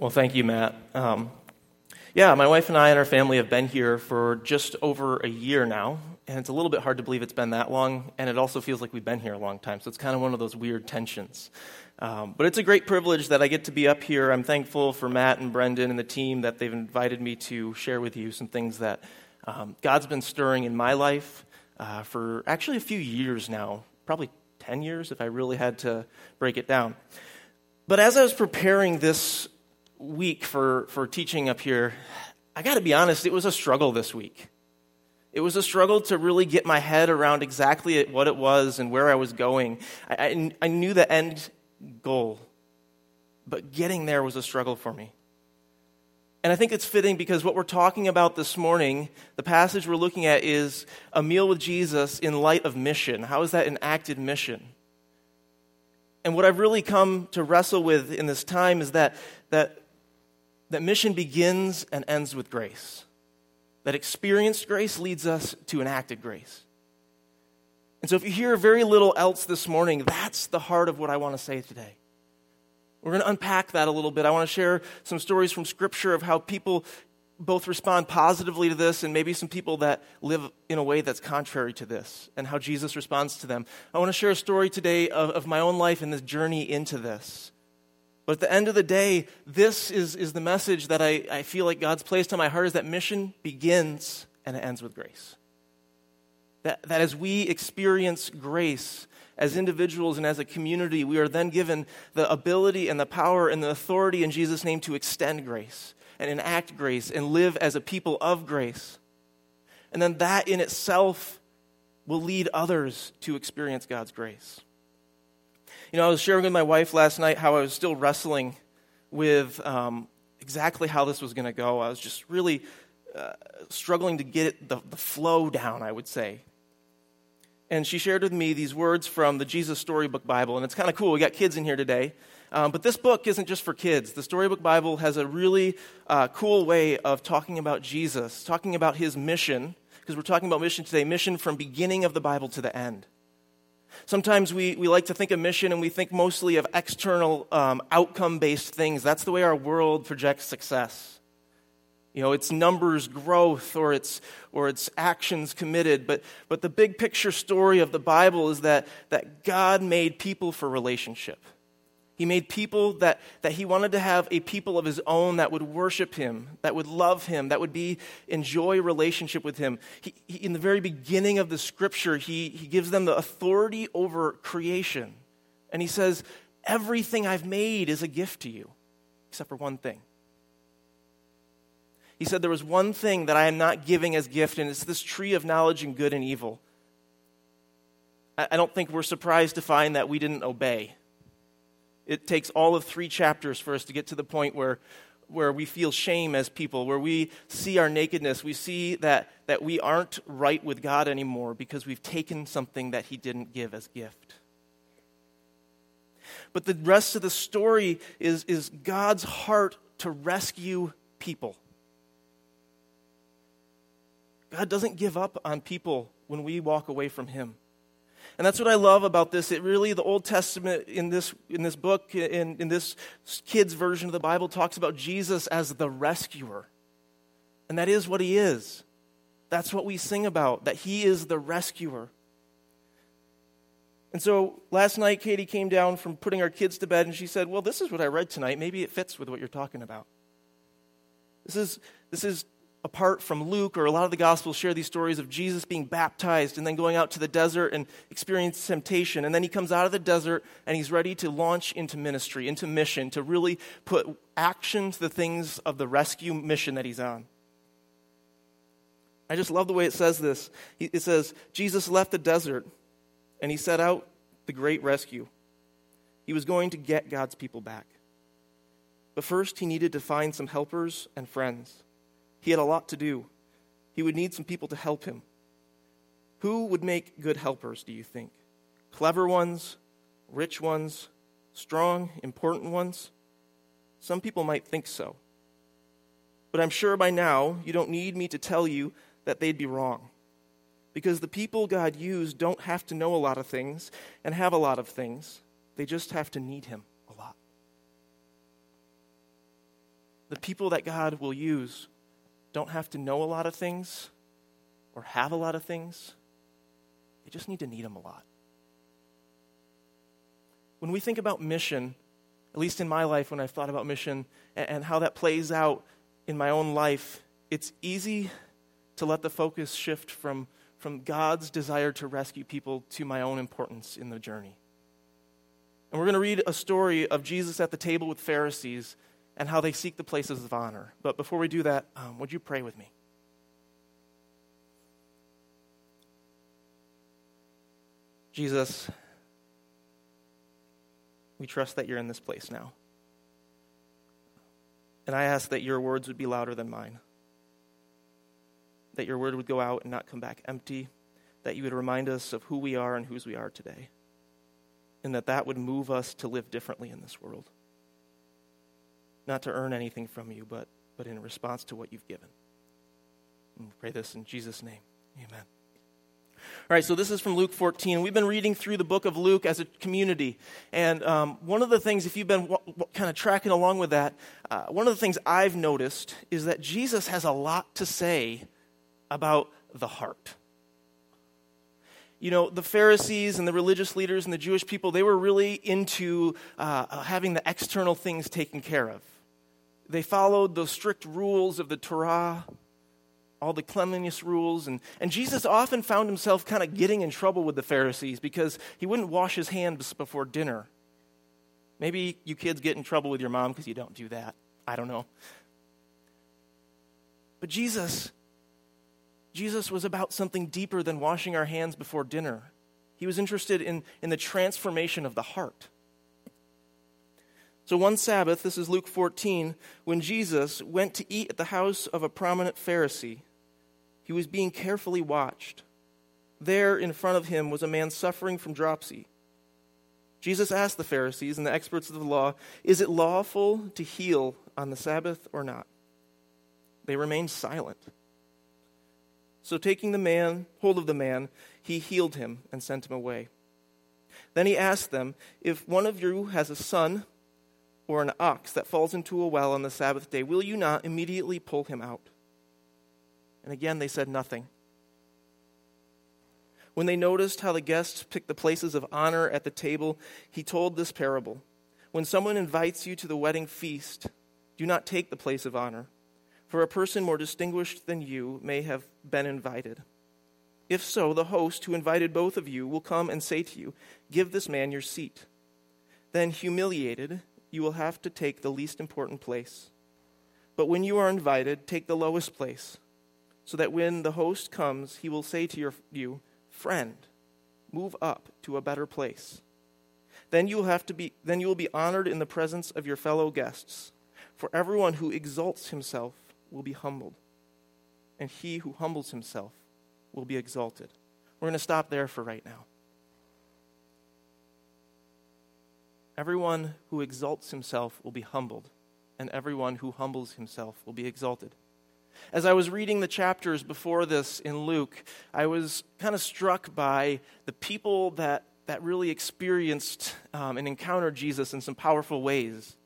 Well, thank you, Matt. Um, yeah, my wife and I and our family have been here for just over a year now, and it's a little bit hard to believe it's been that long, and it also feels like we've been here a long time, so it's kind of one of those weird tensions. Um, but it's a great privilege that I get to be up here. I'm thankful for Matt and Brendan and the team that they've invited me to share with you some things that um, God's been stirring in my life uh, for actually a few years now, probably 10 years if I really had to break it down. But as I was preparing this week for, for teaching up here, I got to be honest, it was a struggle this week. It was a struggle to really get my head around exactly what it was and where I was going. I, I, I knew the end goal. But getting there was a struggle for me. And I think it's fitting because what we're talking about this morning, the passage we're looking at, is a meal with Jesus in light of mission. How is that an acted mission? And what I've really come to wrestle with in this time is that, that, that mission begins and ends with grace. That experienced grace leads us to enacted grace. And so, if you hear very little else this morning, that's the heart of what I want to say today. We're going to unpack that a little bit. I want to share some stories from Scripture of how people both respond positively to this and maybe some people that live in a way that's contrary to this and how Jesus responds to them. I want to share a story today of, of my own life and this journey into this. But at the end of the day, this is, is the message that I, I feel like God's placed on my heart is that mission begins and it ends with grace. That, that as we experience grace as individuals and as a community, we are then given the ability and the power and the authority in Jesus' name to extend grace and enact grace and live as a people of grace. And then that in itself will lead others to experience God's grace. You know, I was sharing with my wife last night how I was still wrestling with um, exactly how this was going to go. I was just really uh, struggling to get the, the flow down, I would say and she shared with me these words from the Jesus Storybook Bible. And it's kind of cool. We got kids in here today. Um, but this book isn't just for kids. The Storybook Bible has a really uh, cool way of talking about Jesus, talking about his mission, because we're talking about mission today mission from beginning of the Bible to the end. Sometimes we, we like to think of mission and we think mostly of external um, outcome based things. That's the way our world projects success. You know, it's numbers growth or it's, or it's actions committed. But, but the big picture story of the Bible is that, that God made people for relationship. He made people that, that he wanted to have a people of his own that would worship him, that would love him, that would be enjoy relationship with him. He, he, in the very beginning of the scripture, he, he gives them the authority over creation. And he says, Everything I've made is a gift to you, except for one thing he said, There was one thing that I am not giving as gift, and it's this tree of knowledge and good and evil. I don't think we're surprised to find that we didn't obey. It takes all of three chapters for us to get to the point where, where we feel shame as people, where we see our nakedness. We see that, that we aren't right with God anymore because we've taken something that He didn't give as gift. But the rest of the story is, is God's heart to rescue people. God doesn't give up on people when we walk away from Him. And that's what I love about this. It really, the Old Testament in this, in this book, in, in this kid's version of the Bible, talks about Jesus as the rescuer. And that is what He is. That's what we sing about, that He is the rescuer. And so last night, Katie came down from putting our kids to bed, and she said, Well, this is what I read tonight. Maybe it fits with what you're talking about. This is, this is apart from Luke or a lot of the Gospels share these stories of Jesus being baptized and then going out to the desert and experiencing temptation. And then he comes out of the desert and he's ready to launch into ministry, into mission, to really put action to the things of the rescue mission that he's on. I just love the way it says this. It says, Jesus left the desert and he set out the great rescue. He was going to get God's people back. But first, he needed to find some helpers and friends. He had a lot to do. He would need some people to help him. Who would make good helpers, do you think? Clever ones, rich ones, strong, important ones? Some people might think so. But I'm sure by now you don't need me to tell you that they'd be wrong. Because the people God used don't have to know a lot of things and have a lot of things, they just have to need Him a lot. the people that God will use don't have to know a lot of things or have a lot of things. They just need to need them a lot. When we think about mission, at least in my life, when I've thought about mission and, and how that plays out in my own life, it's easy to let the focus shift from, from God's desire to rescue people to my own importance in the journey. And we're going to read a story of Jesus at the table with Pharisees and how they seek the places of honor. But before we do that, um, would you pray with me? Jesus, we trust that you're in this place now. And I ask that your words would be louder than mine. That your word would go out and not come back empty. That you would remind us of who we are and whose we are today and that that would move us to live differently in this world. Not to earn anything from you, but, but in response to what you've given. And we pray this in Jesus' name. Amen. All right, so this is from Luke 14. We've been reading through the book of Luke as a community. And um, one of the things, if you've been w- w- kind of tracking along with that, uh, one of the things I've noticed is that Jesus has a lot to say about the heart you know, the Pharisees and the religious leaders and the Jewish people, they were really into uh, uh, having the external things taken care of. They followed those strict rules of the Torah, all the cleanliness rules. And, and Jesus often found himself kind of getting in trouble with the Pharisees because he wouldn't wash his hands before dinner. Maybe you kids get in trouble with your mom because you don't do that. I don't know. But Jesus, Jesus was about something deeper than washing our hands before dinner. He was interested in, in the transformation of the heart. So one Sabbath, this is Luke 14, when Jesus went to eat at the house of a prominent Pharisee, he was being carefully watched. There in front of him was a man suffering from dropsy. Jesus asked the Pharisees and the experts of the law, Is it lawful to heal on the Sabbath or not? They remained silent. So taking the man, hold of the man, he healed him and sent him away. Then he asked them, If one of you has a son or an ox that falls into a well on the Sabbath day, will you not immediately pull him out? And again they said nothing. When they noticed how the guests picked the places of honor at the table, he told this parable When someone invites you to the wedding feast, do not take the place of honor for a person more distinguished than you may have been invited. If so, the host who invited both of you will come and say to you, Give this man your seat. Then, humiliated, you will have to take the least important place. But when you are invited, take the lowest place, so that when the host comes, he will say to your, you, Friend, move up to a better place. Then you will have to be then you will be honored in the presence of your fellow guests. For everyone who exalts himself will be humbled, and he who humbles himself will be exalted. We're going to stop there for right now. Everyone who exalts himself will be humbled, and everyone who humbles himself will be exalted. As I was reading the chapters before this in Luke, I was kind of struck by the people that, that really experienced um, and encountered Jesus in some powerful ways.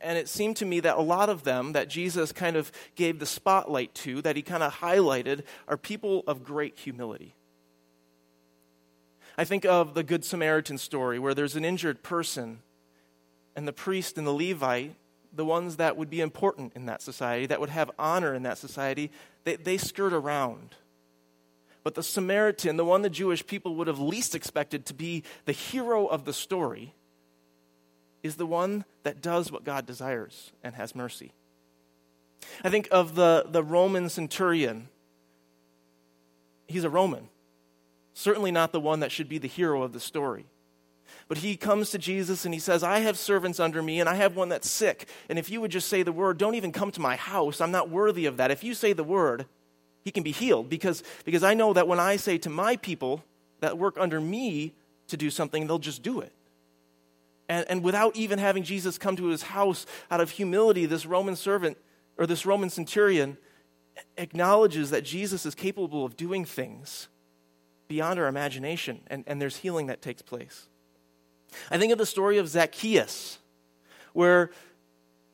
And it seemed to me that a lot of them that Jesus kind of gave the spotlight to, that he kind of highlighted, are people of great humility. I think of the Good Samaritan story where there's an injured person, and the priest and the Levite, the ones that would be important in that society, that would have honor in that society, they, they skirt around. But the Samaritan, the one the Jewish people would have least expected to be the hero of the story, is the one that does what God desires and has mercy. I think of the, the Roman centurion. He's a Roman, certainly not the one that should be the hero of the story. But he comes to Jesus and he says, I have servants under me and I have one that's sick. And if you would just say the word, don't even come to my house, I'm not worthy of that. If you say the word, he can be healed because, because I know that when I say to my people that work under me to do something, they'll just do it. And, and without even having Jesus come to his house out of humility, this Roman servant or this Roman centurion acknowledges that Jesus is capable of doing things beyond our imagination, and, and there's healing that takes place. I think of the story of Zacchaeus, where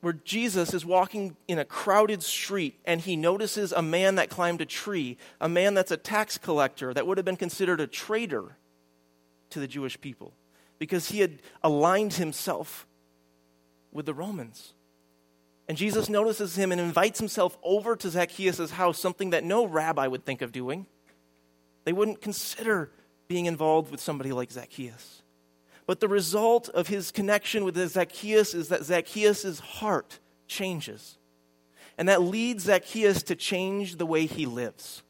where Jesus is walking in a crowded street and he notices a man that climbed a tree, a man that's a tax collector that would have been considered a traitor to the Jewish people because he had aligned himself with the Romans. And Jesus notices him and invites himself over to Zacchaeus' house, something that no rabbi would think of doing. They wouldn't consider being involved with somebody like Zacchaeus. But the result of his connection with Zacchaeus is that Zacchaeus' heart changes. And that leads Zacchaeus to change the way he lives.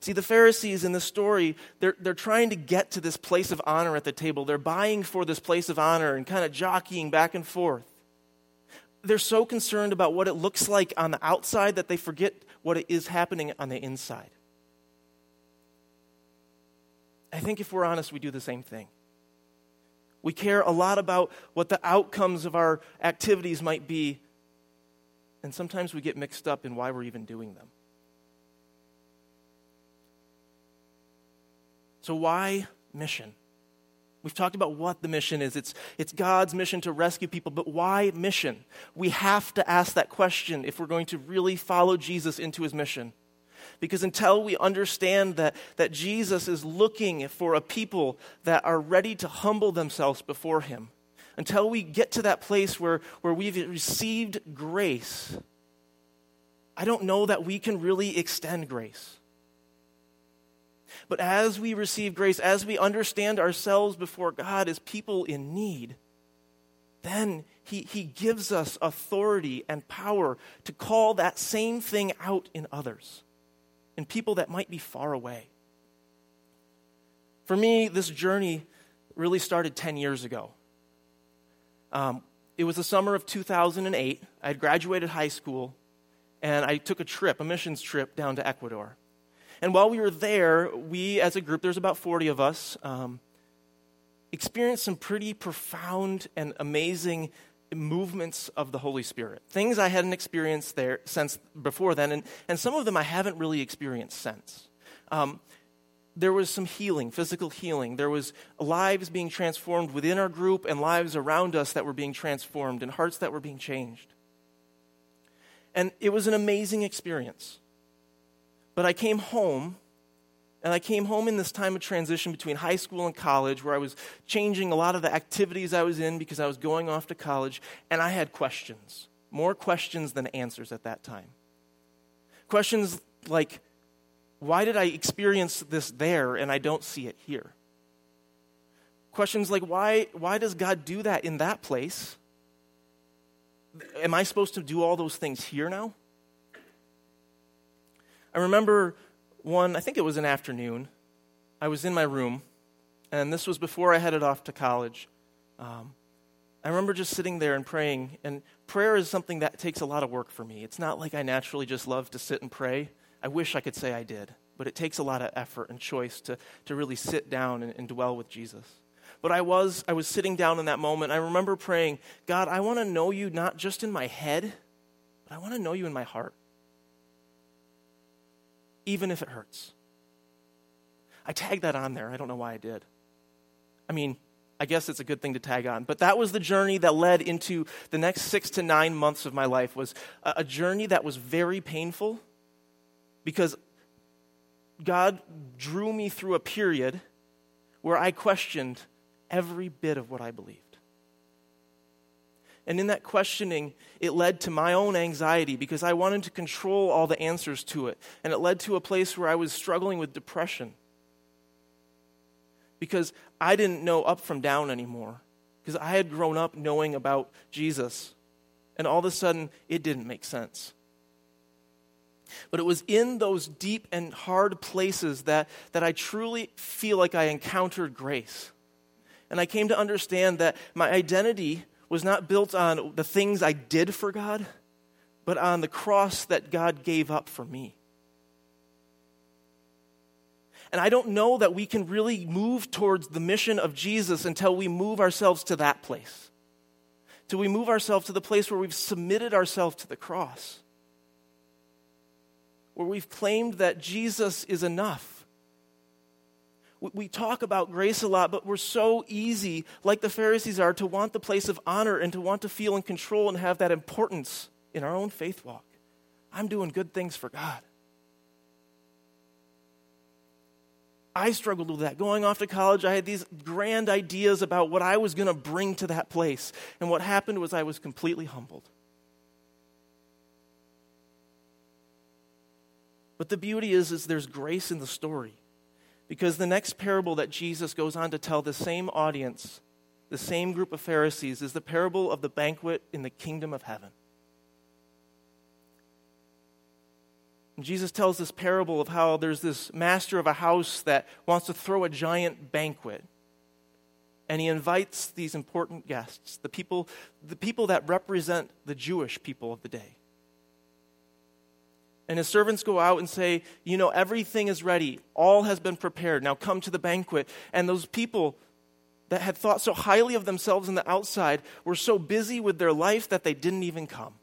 See, the Pharisees in the story, they're, they're trying to get to this place of honor at the table. They're buying for this place of honor and kind of jockeying back and forth. They're so concerned about what it looks like on the outside that they forget what is happening on the inside. I think if we're honest, we do the same thing. We care a lot about what the outcomes of our activities might be, and sometimes we get mixed up in why we're even doing them. So, why mission? We've talked about what the mission is. It's, it's God's mission to rescue people, but why mission? We have to ask that question if we're going to really follow Jesus into his mission. Because until we understand that, that Jesus is looking for a people that are ready to humble themselves before Him, until we get to that place where, where we've received grace, I don't know that we can really extend grace. But as we receive grace, as we understand ourselves before God as people in need, then he, he gives us authority and power to call that same thing out in others in people that might be far away. For me, this journey really started 10 years ago. Um, it was the summer of 2008. I had graduated high school, and I took a trip, a missions trip, down to Ecuador. And while we were there, we as a group, there's about 40 of us, um, experienced some pretty profound and amazing movements of the Holy Spirit. Things I hadn't experienced there since before then, and, and some of them I haven't really experienced since. Um, there was some healing, physical healing. There was lives being transformed within our group and lives around us that were being transformed and hearts that were being changed. And it was an amazing experience. But I came home and I came home in this time of transition between high school and college where I was changing a lot of the activities I was in because I was going off to college, and I had questions. More questions than answers at that time. Questions like, why did I experience this there and I don't see it here? Questions like, why, why does God do that in that place? Am I supposed to do all those things here now? I remember one, I think it was an afternoon, I was in my room, and this was before I headed off to college. Um, I remember just sitting there and praying, and prayer is something that takes a lot of work for me. It's not like I naturally just love to sit and pray. I wish I could say I did, but it takes a lot of effort and choice to, to really sit down and, and dwell with Jesus. But I was, I was sitting down in that moment. I remember praying, God, I want to know you not just in my head, but I want to know you in my heart even if it hurts. I tagged that on there. I don't know why I did. I mean, I guess it's a good thing to tag on. But that was the journey that led into the next six to nine months of my life was a, a journey that was very painful because God drew me through a period where I questioned every bit of what I believed. And in that questioning, it led to my own anxiety because I wanted to control all the answers to it. And it led to a place where I was struggling with depression because I didn't know up from down anymore. Because I had grown up knowing about Jesus. And all of a sudden, it didn't make sense. But it was in those deep and hard places that, that I truly feel like I encountered grace. And I came to understand that my identity was not built on the things I did for God, but on the cross that God gave up for me. And I don't know that we can really move towards the mission of Jesus until we move ourselves to that place. Till we move ourselves to the place where we've submitted ourselves to the cross, where we've claimed that Jesus is enough, we talk about grace a lot, but we're so easy, like the Pharisees are, to want the place of honor and to want to feel in control and have that importance in our own faith walk. I'm doing good things for God. I struggled with that. Going off to college, I had these grand ideas about what I was going to bring to that place. And what happened was I was completely humbled. But the beauty is, is there's grace in the story. Because the next parable that Jesus goes on to tell the same audience, the same group of Pharisees, is the parable of the banquet in the kingdom of heaven. And Jesus tells this parable of how there's this master of a house that wants to throw a giant banquet. And he invites these important guests, the people, the people that represent the Jewish people of the day. And his servants go out and say, You know, everything is ready. All has been prepared. Now come to the banquet. And those people that had thought so highly of themselves on the outside were so busy with their life that they didn't even come.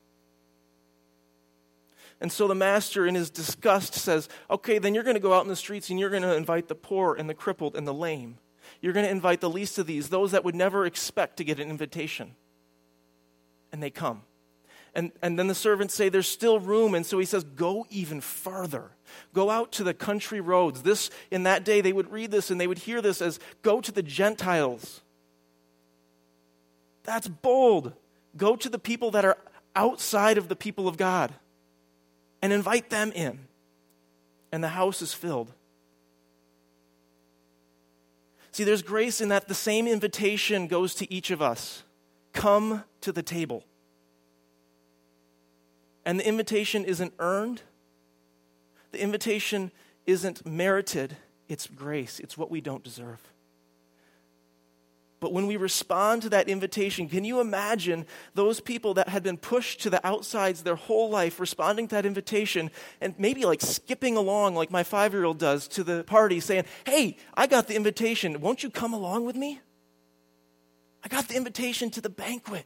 And so the master, in his disgust, says, Okay, then you're going to go out in the streets and you're going to invite the poor and the crippled and the lame. You're going to invite the least of these, those that would never expect to get an invitation. And they come. And, and then the servants say there's still room. And so he says, Go even farther. Go out to the country roads. This, in that day, they would read this and they would hear this as go to the Gentiles. That's bold. Go to the people that are outside of the people of God and invite them in. And the house is filled. See, there's grace in that the same invitation goes to each of us come to the table. And the invitation isn't earned, the invitation isn't merited. It's grace, it's what we don't deserve. But when we respond to that invitation, can you imagine those people that had been pushed to the outsides their whole life responding to that invitation and maybe like skipping along like my five year old does to the party saying, Hey, I got the invitation. Won't you come along with me? I got the invitation to the banquet.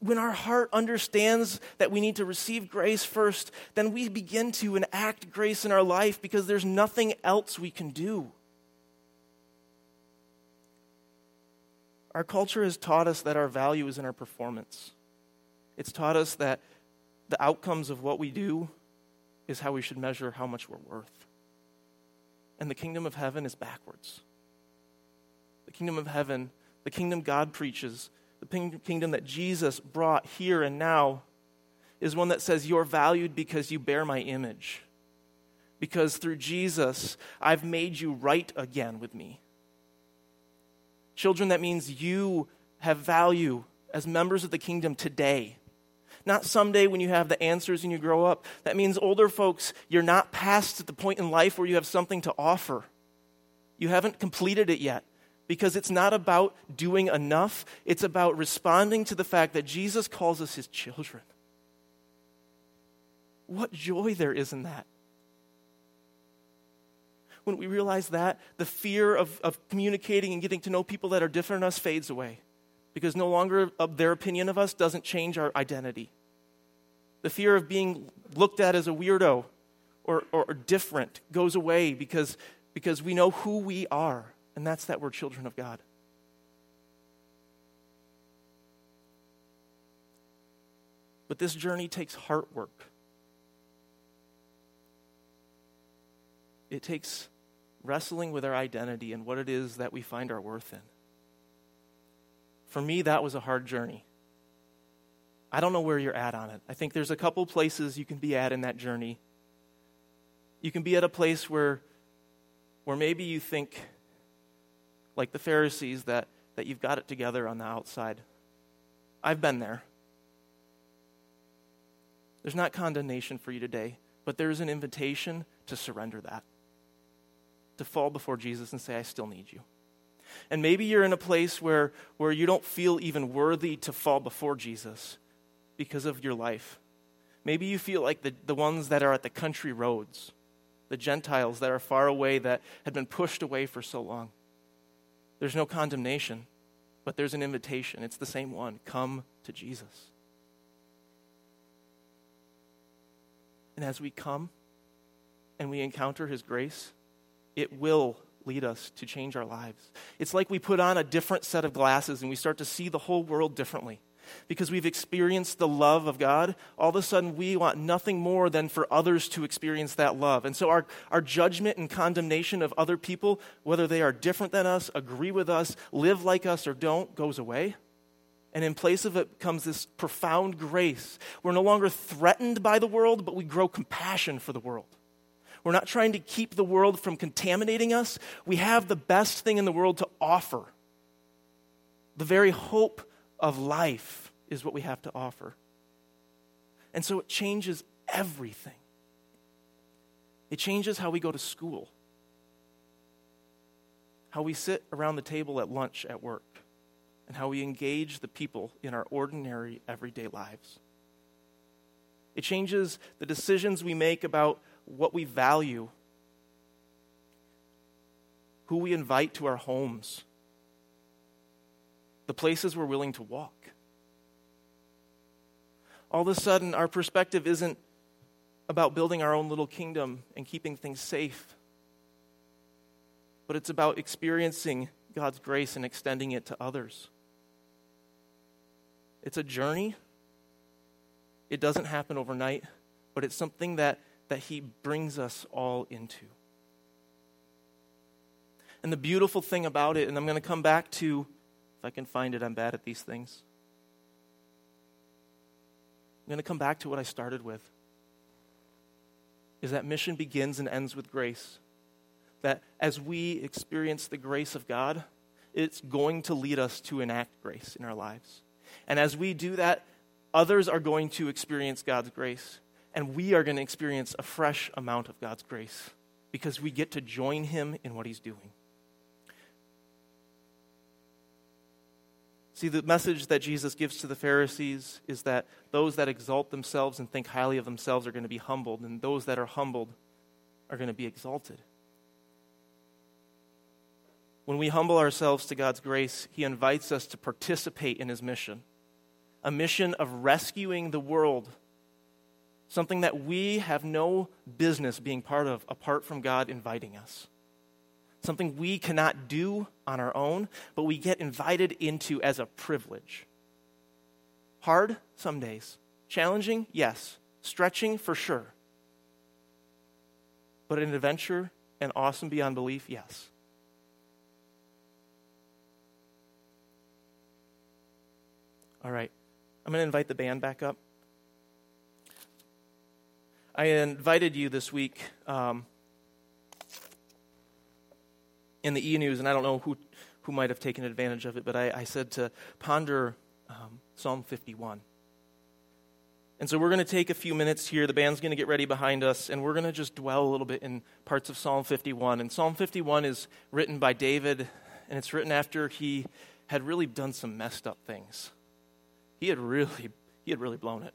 When our heart understands that we need to receive grace first, then we begin to enact grace in our life because there's nothing else we can do. Our culture has taught us that our value is in our performance. It's taught us that the outcomes of what we do is how we should measure how much we're worth. And the kingdom of heaven is backwards. The kingdom of heaven, the kingdom God preaches, the kingdom that Jesus brought here and now is one that says, You're valued because you bear my image. Because through Jesus, I've made you right again with me. Children, that means you have value as members of the kingdom today. Not someday when you have the answers and you grow up. That means older folks, you're not past the point in life where you have something to offer. You haven't completed it yet because it's not about doing enough, it's about responding to the fact that Jesus calls us his children. What joy there is in that. When we realize that, the fear of, of communicating and getting to know people that are different than us fades away because no longer their opinion of us doesn't change our identity. The fear of being looked at as a weirdo or, or, or different goes away because, because we know who we are and that's that we're children of God. But this journey takes heart work. It takes wrestling with our identity and what it is that we find our worth in. For me, that was a hard journey. I don't know where you're at on it. I think there's a couple places you can be at in that journey. You can be at a place where, where maybe you think, like the Pharisees, that, that you've got it together on the outside. I've been there. There's not condemnation for you today, but there's an invitation to surrender that, to fall before Jesus and say, I still need you. And maybe you're in a place where, where you don't feel even worthy to fall before Jesus because of your life. Maybe you feel like the, the ones that are at the country roads, the Gentiles that are far away that had been pushed away for so long. There's no condemnation, but there's an invitation. It's the same one come to Jesus. And as we come, and we encounter His grace, it will lead us to change our lives. It's like we put on a different set of glasses and we start to see the whole world differently. Because we've experienced the love of God, all of a sudden we want nothing more than for others to experience that love. And so our, our judgment and condemnation of other people, whether they are different than us, agree with us, live like us, or don't, goes away. And in place of it comes this profound grace. We're no longer threatened by the world, but we grow compassion for the world. We're not trying to keep the world from contaminating us. We have the best thing in the world to offer. The very hope of life is what we have to offer. And so it changes everything. It changes how we go to school, how we sit around the table at lunch at work, and how we engage the people in our ordinary, everyday lives. It changes the decisions we make about what we value, who we invite to our homes, the places we're willing to walk. All of a sudden, our perspective isn't about building our own little kingdom and keeping things safe, but it's about experiencing God's grace and extending it to others. It's a journey. It doesn't happen overnight, but it's something that that He brings us all into. And the beautiful thing about it, and I'm going to come back to, if I can find it, I'm bad at these things. I'm going to come back to what I started with. Is that mission begins and ends with grace. That as we experience the grace of God, it's going to lead us to enact grace in our lives. And as we do that, others are going to experience God's grace and we are going to experience a fresh amount of God's grace because we get to join Him in what He's doing. See, the message that Jesus gives to the Pharisees is that those that exalt themselves and think highly of themselves are going to be humbled, and those that are humbled are going to be exalted. When we humble ourselves to God's grace, He invites us to participate in His mission a mission of rescuing the world something that we have no business being part of apart from God inviting us. Something we cannot do on our own, but we get invited into as a privilege. Hard? Some days. Challenging? Yes. Stretching? For sure. But an adventure and awesome beyond belief? Yes. All right. I'm going to invite the band back up. I invited you this week um, in the e news, and I don't know who, who might have taken advantage of it, but I, I said to ponder um, Psalm 51. And so we're going to take a few minutes here. The band's going to get ready behind us, and we're going to just dwell a little bit in parts of Psalm 51. And Psalm 51 is written by David, and it's written after he had really done some messed up things. He had really, he had really blown it.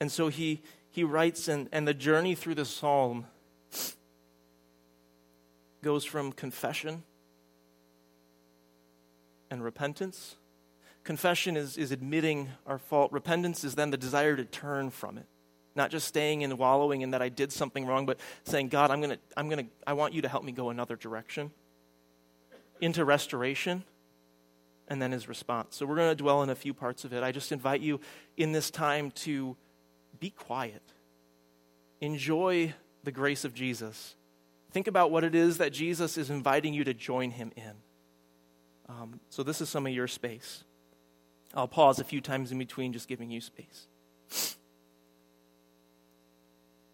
And so he, he writes, and, and the journey through the psalm goes from confession and repentance. Confession is, is admitting our fault. Repentance is then the desire to turn from it. Not just staying and wallowing in that I did something wrong, but saying, God, I'm gonna, I'm gonna, I want you to help me go another direction. Into restoration, and then his response. So we're to dwell in a few parts of it. I just invite you in this time to be quiet. Enjoy the grace of Jesus. Think about what it is that Jesus is inviting you to join him in. Um, so, this is some of your space. I'll pause a few times in between, just giving you space.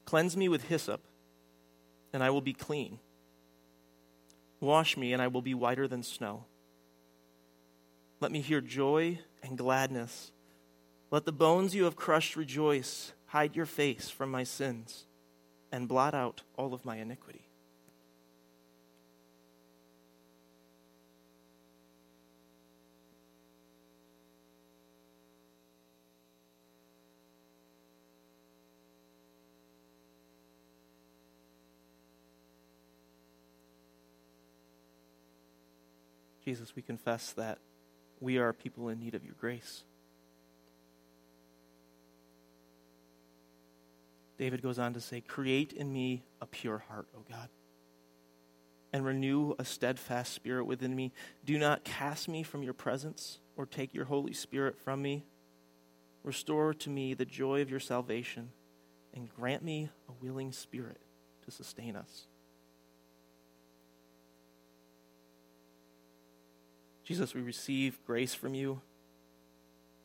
Cleanse me with hyssop, and I will be clean. Wash me, and I will be whiter than snow. Let me hear joy and gladness let the bones you have crushed rejoice. Hide your face from my sins and blot out all of my iniquity. Jesus, we confess that we are people in need of your grace. David goes on to say, Create in me a pure heart, O God, and renew a steadfast spirit within me. Do not cast me from your presence or take your Holy Spirit from me. Restore to me the joy of your salvation and grant me a willing spirit to sustain us. Jesus, we receive grace from you.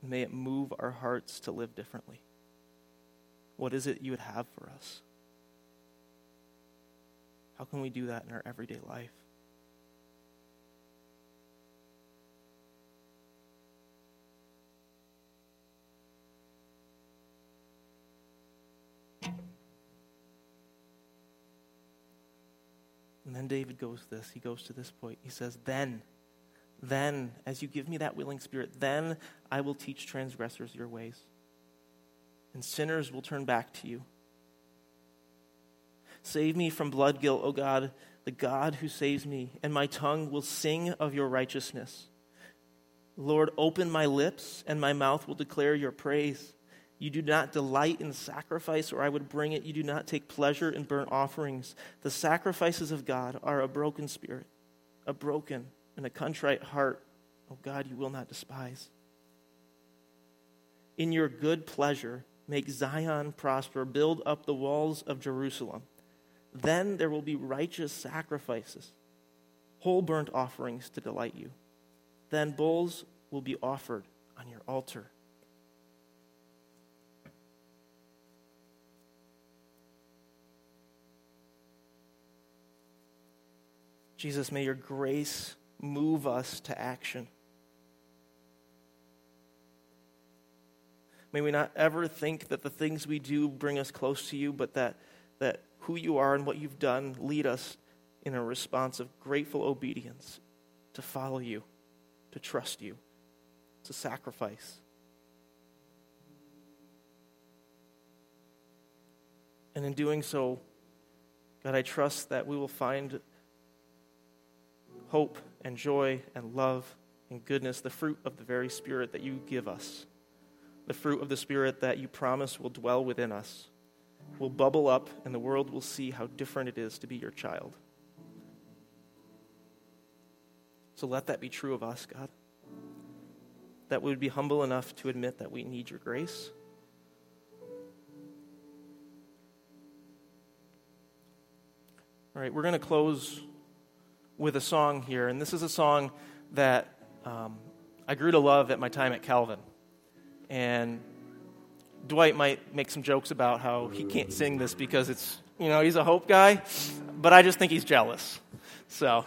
May it move our hearts to live differently. What is it you would have for us? How can we do that in our everyday life? And then David goes this. He goes to this point. He says, Then, then, as you give me that willing spirit, then I will teach transgressors your ways, and sinners will turn back to you. Save me from blood guilt, O God, the God who saves me, and my tongue will sing of your righteousness. Lord, open my lips, and my mouth will declare your praise. You do not delight in sacrifice, or I would bring it. You do not take pleasure in burnt offerings. The sacrifices of God are a broken spirit, a broken and a contrite heart. Oh God, you will not despise. In your good pleasure, make Zion prosper, build up the walls of Jerusalem. Then there will be righteous sacrifices, whole burnt offerings to delight you. Then bulls will be offered on your altar. Jesus, may your grace move us to action. May we not ever think that the things we do bring us close to you, but that, that who you are and what you've done lead us in a response of grateful obedience to follow you, to trust you, to sacrifice. And in doing so, God, I trust that we will find hope and joy and love and goodness, the fruit of the very Spirit that you give us, the fruit of the Spirit that you promise will dwell within us, will bubble up, and the world will see how different it is to be your child. So let that be true of us, God. That we would be humble enough to admit that we need your grace. All right, we're going to close with a song here, and this is a song that um, I grew to love at my time at Calvin. And Dwight might make some jokes about how he can't sing this because it's, you know, he's a hope guy, but I just think he's jealous. So.